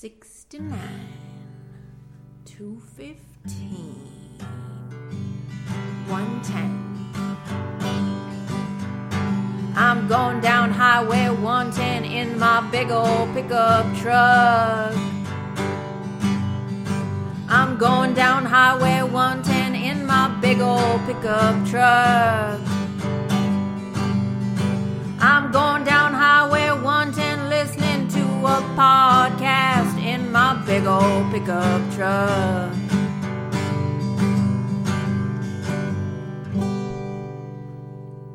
69, 215, 110. I'm going down Highway 110 in my big old pickup truck. I'm going down Highway 110 in my big old pickup truck. I'm going pickup truck.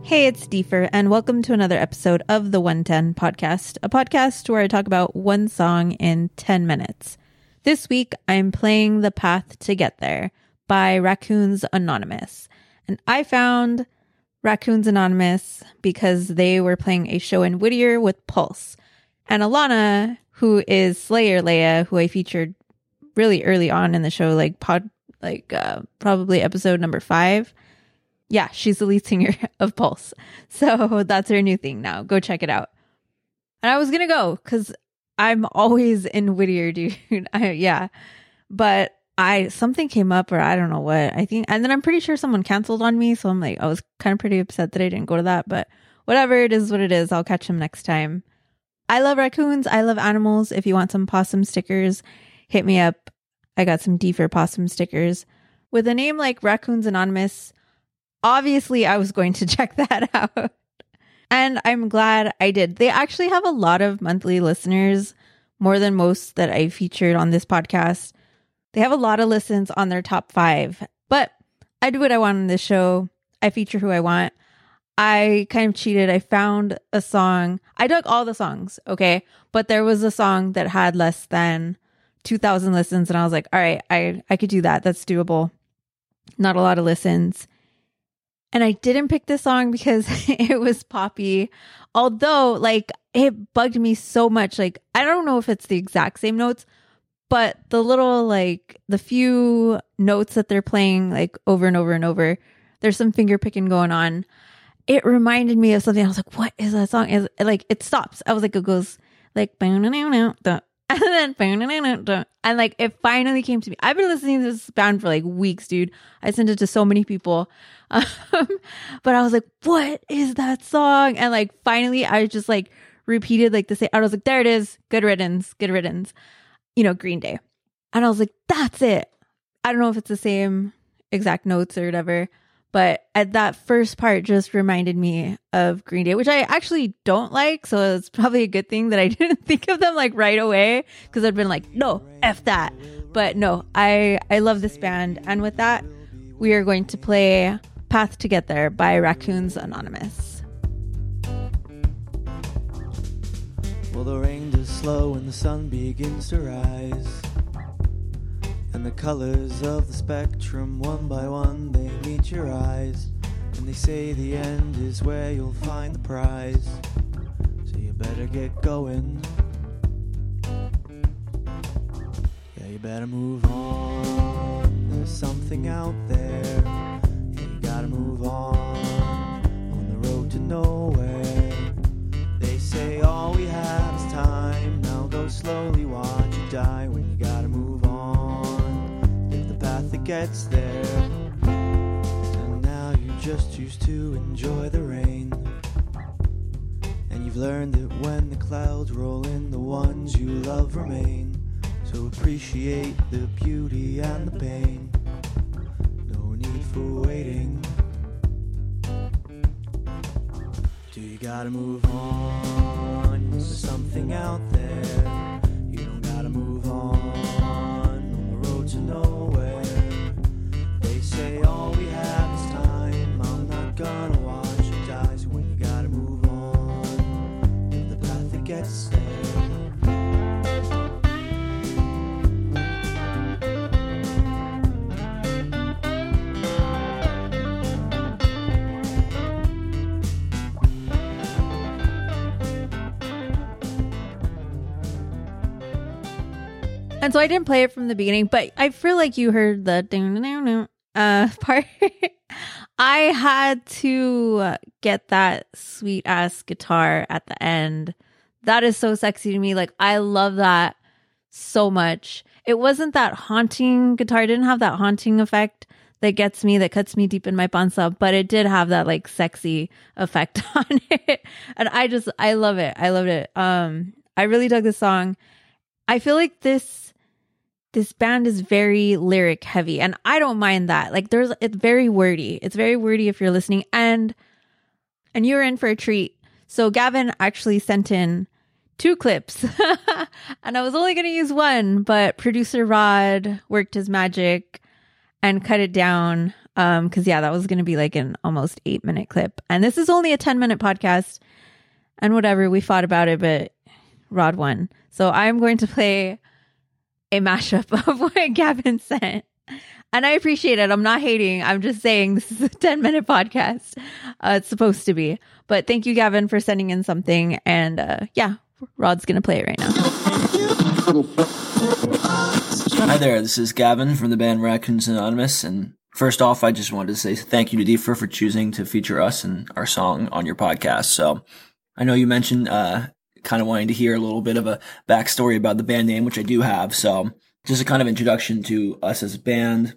Hey, it's Deefur, and welcome to another episode of the 110 podcast, a podcast where I talk about one song in 10 minutes. This week, I'm playing The Path to Get There by Raccoons Anonymous. And I found Raccoons Anonymous because they were playing a show in Whittier with Pulse. And Alana, who is Slayer Leia, who I featured really early on in the show, like pod, like uh, probably episode number five. Yeah, she's the lead singer of Pulse. So that's her new thing now. Go check it out. And I was going to go because I'm always in Whittier, dude. I, yeah. But I, something came up or I don't know what. I think, and then I'm pretty sure someone canceled on me. So I'm like, I was kind of pretty upset that I didn't go to that. But whatever it is, what it is, I'll catch them next time. I love raccoons. I love animals. If you want some possum stickers, hit me up. I got some Deefur possum stickers. With a name like Raccoons Anonymous, obviously I was going to check that out. And I'm glad I did. They actually have a lot of monthly listeners, more than most that I featured on this podcast. They have a lot of listens on their top five, but I do what I want on this show. I feature who I want. I kind of cheated. I found a song. I dug all the songs, okay? But there was a song that had less than 2000 listens and I was like, "All right, I I could do that. That's doable." Not a lot of listens. And I didn't pick this song because it was poppy. Although, like, it bugged me so much. Like, I don't know if it's the exact same notes, but the little, like, the few notes that they're playing, like, over and over and over, there's some finger picking going on. It reminded me of something. I was like, what is that song? Is like, it stops. I was like, it goes, like, and then and like it finally came to me. I've been listening to this band for like weeks, dude. I sent it to so many people. Um, but I was like, what is that song? And like finally I just like repeated like the same I was like, there it is. Good riddance, good riddance. You know, Green Day. And I was like, that's it. I don't know if it's the same exact notes or whatever. But at that first part just reminded me of Green Day, which I actually don't like. So it's probably a good thing that I didn't think of them like right away because I'd been like, no, F that. But no, I, I love this band. And with that, we are going to play Path to Get There by Raccoons Anonymous. Well, the rain does slow and the sun begins to rise. And the colors of the spectrum, one by one, they meet your eyes. And they say the end is where you'll find the prize. So you better get going. Yeah, you better move on. There's something out there. Yeah, you gotta move on. Gets there. And now you just choose to enjoy the rain. And you've learned that when the clouds roll in, the ones you love remain. So appreciate the beauty and the pain. No need for waiting. Do you gotta move on? There's something out there. And so I didn't play it from the beginning, but I feel like you heard the uh part. I had to get that sweet ass guitar at the end. That is so sexy to me. Like I love that so much. It wasn't that haunting guitar, it didn't have that haunting effect that gets me, that cuts me deep in my panza, but it did have that like sexy effect on it. And I just, I love it. I loved it. Um, I really dug this song. I feel like this, this band is very lyric heavy and I don't mind that. Like there's, it's very wordy. It's very wordy if you're listening and, and you're in for a treat. So Gavin actually sent in two clips and I was only going to use one, but producer Rod worked his magic and cut it down. Um, cause yeah, that was going to be like an almost eight minute clip. And this is only a 10 minute podcast and whatever. We fought about it, but Rod won. So I'm going to play a mashup of what Gavin sent. And I appreciate it. I'm not hating. I'm just saying this is a 10 minute podcast. Uh, it's supposed to be. But thank you, Gavin, for sending in something. And uh, yeah, Rod's going to play it right now. Hi there, this is Gavin from the band Raccoons Anonymous, and first off, I just wanted to say thank you to Deefur for choosing to feature us and our song on your podcast. So, I know you mentioned uh, kind of wanting to hear a little bit of a backstory about the band name, which I do have. So, just a kind of introduction to us as a band.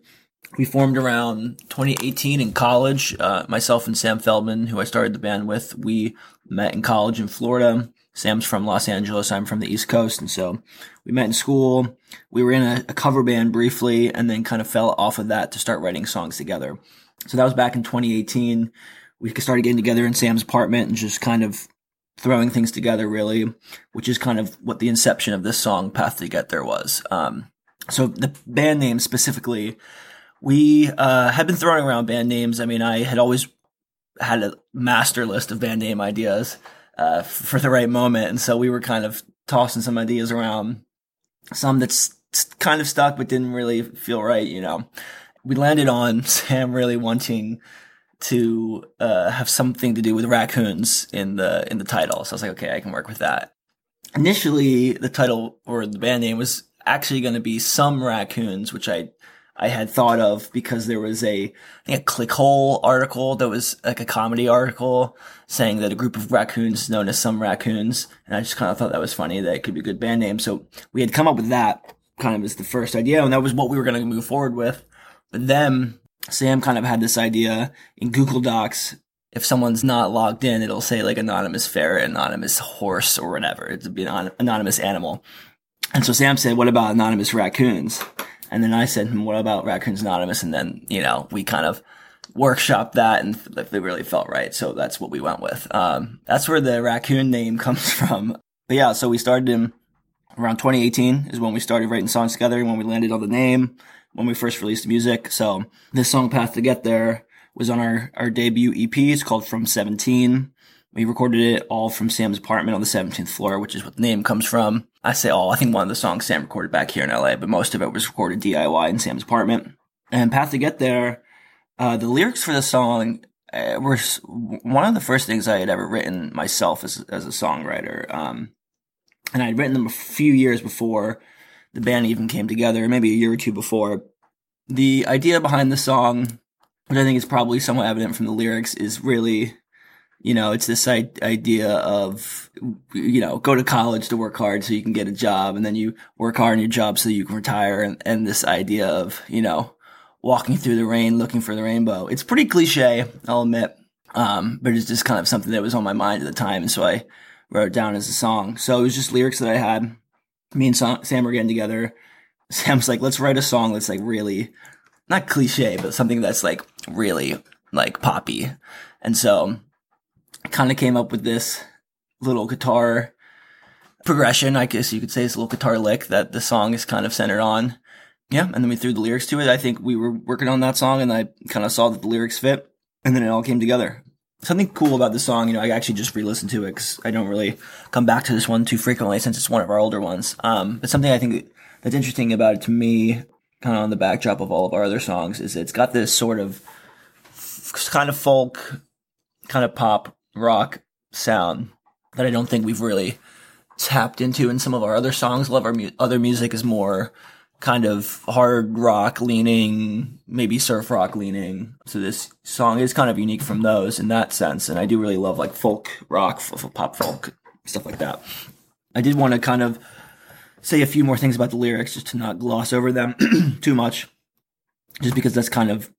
We formed around 2018 in college. Uh, myself and Sam Feldman, who I started the band with, we met in college in Florida. Sam's from Los Angeles. I'm from the East Coast. And so we met in school. We were in a, a, cover band briefly and then kind of fell off of that to start writing songs together. So that was back in 2018. We started getting together in Sam's apartment and just kind of throwing things together really, which is kind of what the inception of this song, Path to Get There was. Um, so the band name specifically, we, uh, had been throwing around band names. I mean, I had always had a master list of band name ideas uh, for the right moment. And so we were kind of tossing some ideas around, some that's kind of stuck but didn't really feel right, you know. We landed on Sam really wanting to uh, have something to do with raccoons in the in the title. So I was like, okay, I can work with that. Initially, the title or the band name was actually going to be Some Raccoons, which I I had thought of because there was a, a clickhole article that was like a comedy article saying that a group of raccoons known as some raccoons. And I just kind of thought that was funny that it could be a good band name. So we had come up with that kind of as the first idea. And that was what we were going to move forward with. But then Sam kind of had this idea in Google Docs. If someone's not logged in, it'll say like anonymous ferret, anonymous horse or whatever. It'd be an anonymous animal. And so Sam said, what about anonymous raccoons? And then I said, hmm, what about Raccoons Anonymous? And then, you know, we kind of workshopped that and they really felt right. So that's what we went with. Um, that's where the raccoon name comes from. But yeah, so we started in around 2018 is when we started writing songs together, when we landed on the name, when we first released music. So this song Path to Get There was on our, our debut EP. It's called From 17. We recorded it all from Sam's apartment on the 17th floor, which is what the name comes from. I say all, I think one of the songs Sam recorded back here in LA, but most of it was recorded DIY in Sam's apartment. And Path to Get There, uh, the lyrics for the song uh, were one of the first things I had ever written myself as, as a songwriter. Um, and I'd written them a few years before the band even came together, maybe a year or two before. The idea behind the song, which I think is probably somewhat evident from the lyrics, is really you know, it's this idea of, you know, go to college to work hard so you can get a job and then you work hard in your job so you can retire. And, and this idea of, you know, walking through the rain, looking for the rainbow. It's pretty cliche, I'll admit. Um, but it's just kind of something that was on my mind at the time. And so I wrote it down as a song. So it was just lyrics that I had. Me and Sam were getting together. Sam's like, let's write a song that's like really, not cliche, but something that's like really like poppy. And so kind of came up with this little guitar progression, I guess you could say it's a little guitar lick that the song is kind of centered on. Yeah, and then we threw the lyrics to it. I think we were working on that song and I kind of saw that the lyrics fit and then it all came together. Something cool about the song, you know, I actually just re-listened to it because I don't really come back to this one too frequently since it's one of our older ones. Um, but something I think that's interesting about it to me, kind of on the backdrop of all of our other songs, is it's got this sort of kind of folk, kind of pop rock sound that I don't think we've really tapped into in some of our other songs. A lot of our mu- other music is more kind of hard rock leaning, maybe surf rock leaning. So this song is kind of unique from those in that sense. And I do really love like folk rock, f- pop folk, stuff like that. I did want to kind of say a few more things about the lyrics just to not gloss over them too much, just because that's kind of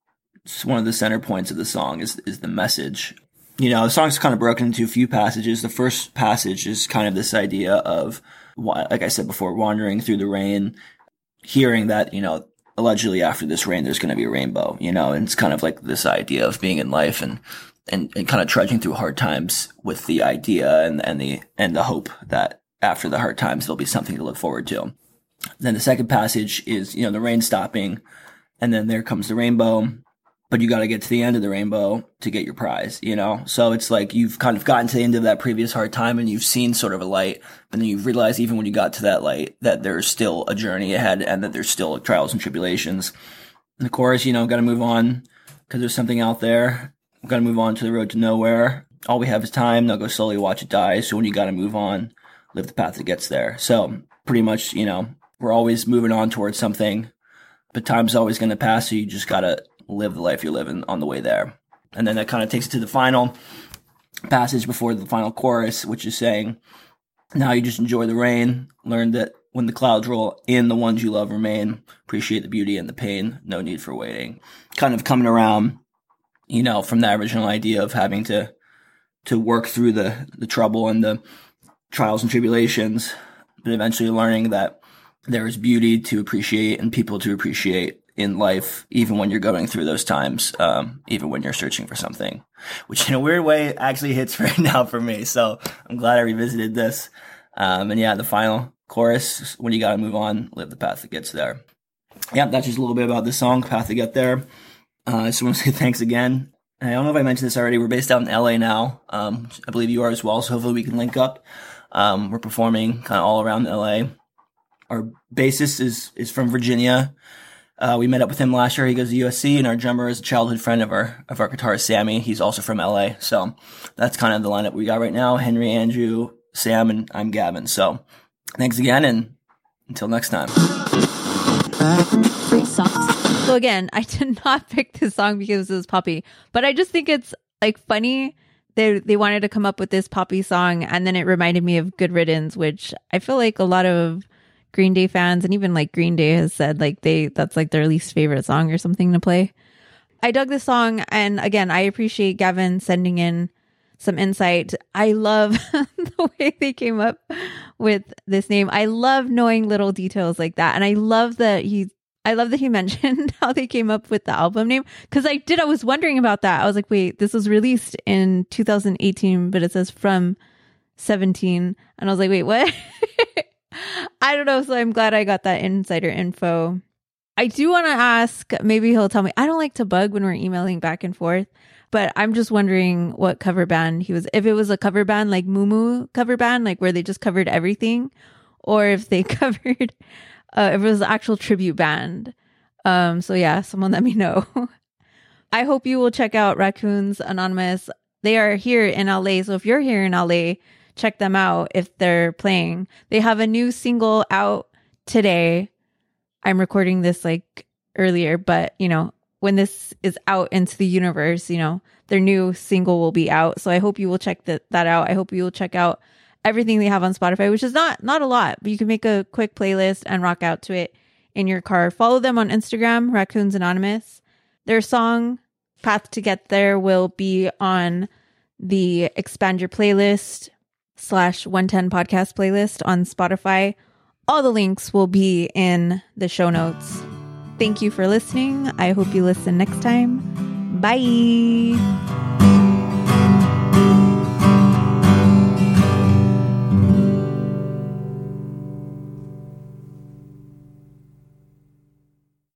one of the center points of the song is is the message. You know, the song's kind of broken into a few passages. The first passage is kind of this idea of, like I said before, wandering through the rain, hearing that you know allegedly after this rain there's going to be a rainbow. You know, and it's kind of like this idea of being in life and and, and kind of trudging through hard times with the idea and, and the and the hope that after the hard times there'll be something to look forward to. Then the second passage is, you know, the rain stopping, and then there comes the rainbow, but you got to get to the end of the rainbow to get your prize, you know? So it's like you've kind of gotten to the end of that previous hard time and you've seen sort of a light, but then you've realized even when you got to that light that there's still a journey ahead and that there's still trials and tribulations. And of course, you know, got to move on because there's something out there got to move on to the road to nowhere. All we have is time. Now go slowly watch it die. So when you got to move on, live the path that gets there. So pretty much, you know, we're always moving on towards something, but time's always going to pass. So you just got to live the life you're living on the way there. And then that kind of takes it to the final passage before the final chorus, which is saying, now you just enjoy the rain. Learn that when the clouds roll in, the ones you love remain. Appreciate the beauty and the pain. No need for waiting. Kind of coming around you know, from that original idea of having to to work through the the trouble and the trials and tribulations, but eventually learning that there is beauty to appreciate and people to appreciate in life, even when you're going through those times, um, even when you're searching for something, which in a weird way actually hits right now for me. So I'm glad I revisited this. Um, and yeah, the final chorus, when you got to move on, live the path that gets there. Yeah, that's just a little bit about the song, Path to Get There. Uh, I just want to say thanks again. I don't know if I mentioned this already. We're based out in LA now. Um, I believe you are as well. So hopefully we can link up. Um, we're performing kind of all around LA. Our bassist is is from Virginia. Uh, we met up with him last year. He goes to USC, and our drummer is a childhood friend of our of our guitarist Sammy. He's also from LA. So that's kind of the lineup we got right now: Henry, Andrew, Sam, and I'm Gavin. So thanks again, and until next time. So again, I did not pick this song because it was Poppy, but I just think it's like funny. They they wanted to come up with this Poppy song, and then it reminded me of Good Riddance, which I feel like a lot of Green Day fans and even like Green Day has said like they that's like their least favorite song or something to play. I dug this song, and again, I appreciate Gavin sending in some insight. I love the way they came up with this name. I love knowing little details like that. And I love that he I love that he mentioned how they came up with the album name because I did. I was wondering about that. I was like, wait, this was released in 2018, but it says from 17. And I was like, wait, what? I don't know. So I'm glad I got that insider info. I do want to ask, maybe he'll tell me. I don't like to bug when we're emailing back and forth, but I'm just wondering what cover band he was. If it was a cover band like Mumu cover band, like where they just covered everything, or if they covered uh, it was actual tribute band. Um, so yeah, someone let me know. I hope you will check out Raccoons Anonymous. They are here in LA. So if you're here in LA, check them out if they're playing. They have a new single out today. I'm recording this like earlier, but you know, when this is out into the universe, you know, their new single will be out. So I hope you will check that that out. I hope you will check out everything they have on Spotify, which is not not a lot, but you can make a quick playlist and rock out to it in your car. Follow them on Instagram, Raccoons Anonymous. Their song Path to Get There will be on the Expand Your Playlist slash 110 podcast playlist on Spotify. All the links will be in the show notes. Thank you for listening. I hope you listen next time. Bye.